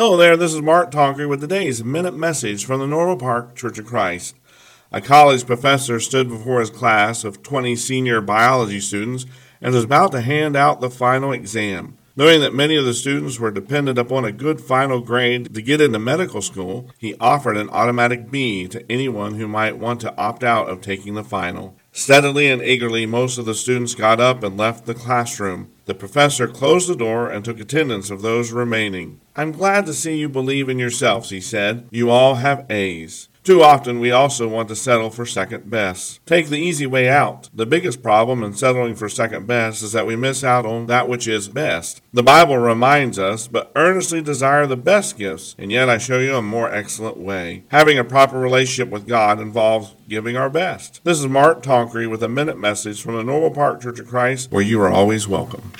Hello there, this is Mark Tonkery with today's Minute Message from the Norwell Park Church of Christ. A college professor stood before his class of 20 senior biology students and was about to hand out the final exam. Knowing that many of the students were dependent upon a good final grade to get into medical school, he offered an automatic B to anyone who might want to opt out of taking the final. Steadily and eagerly, most of the students got up and left the classroom. The professor closed the door and took attendance of those remaining. I'm glad to see you believe in yourselves, he said. You all have A's. Too often, we also want to settle for second best. Take the easy way out. The biggest problem in settling for second best is that we miss out on that which is best. The Bible reminds us, but earnestly desire the best gifts, and yet I show you a more excellent way. Having a proper relationship with God involves giving our best. This is Mark Tonkery with a minute message from the Norwell Park Church of Christ, where you are always welcome.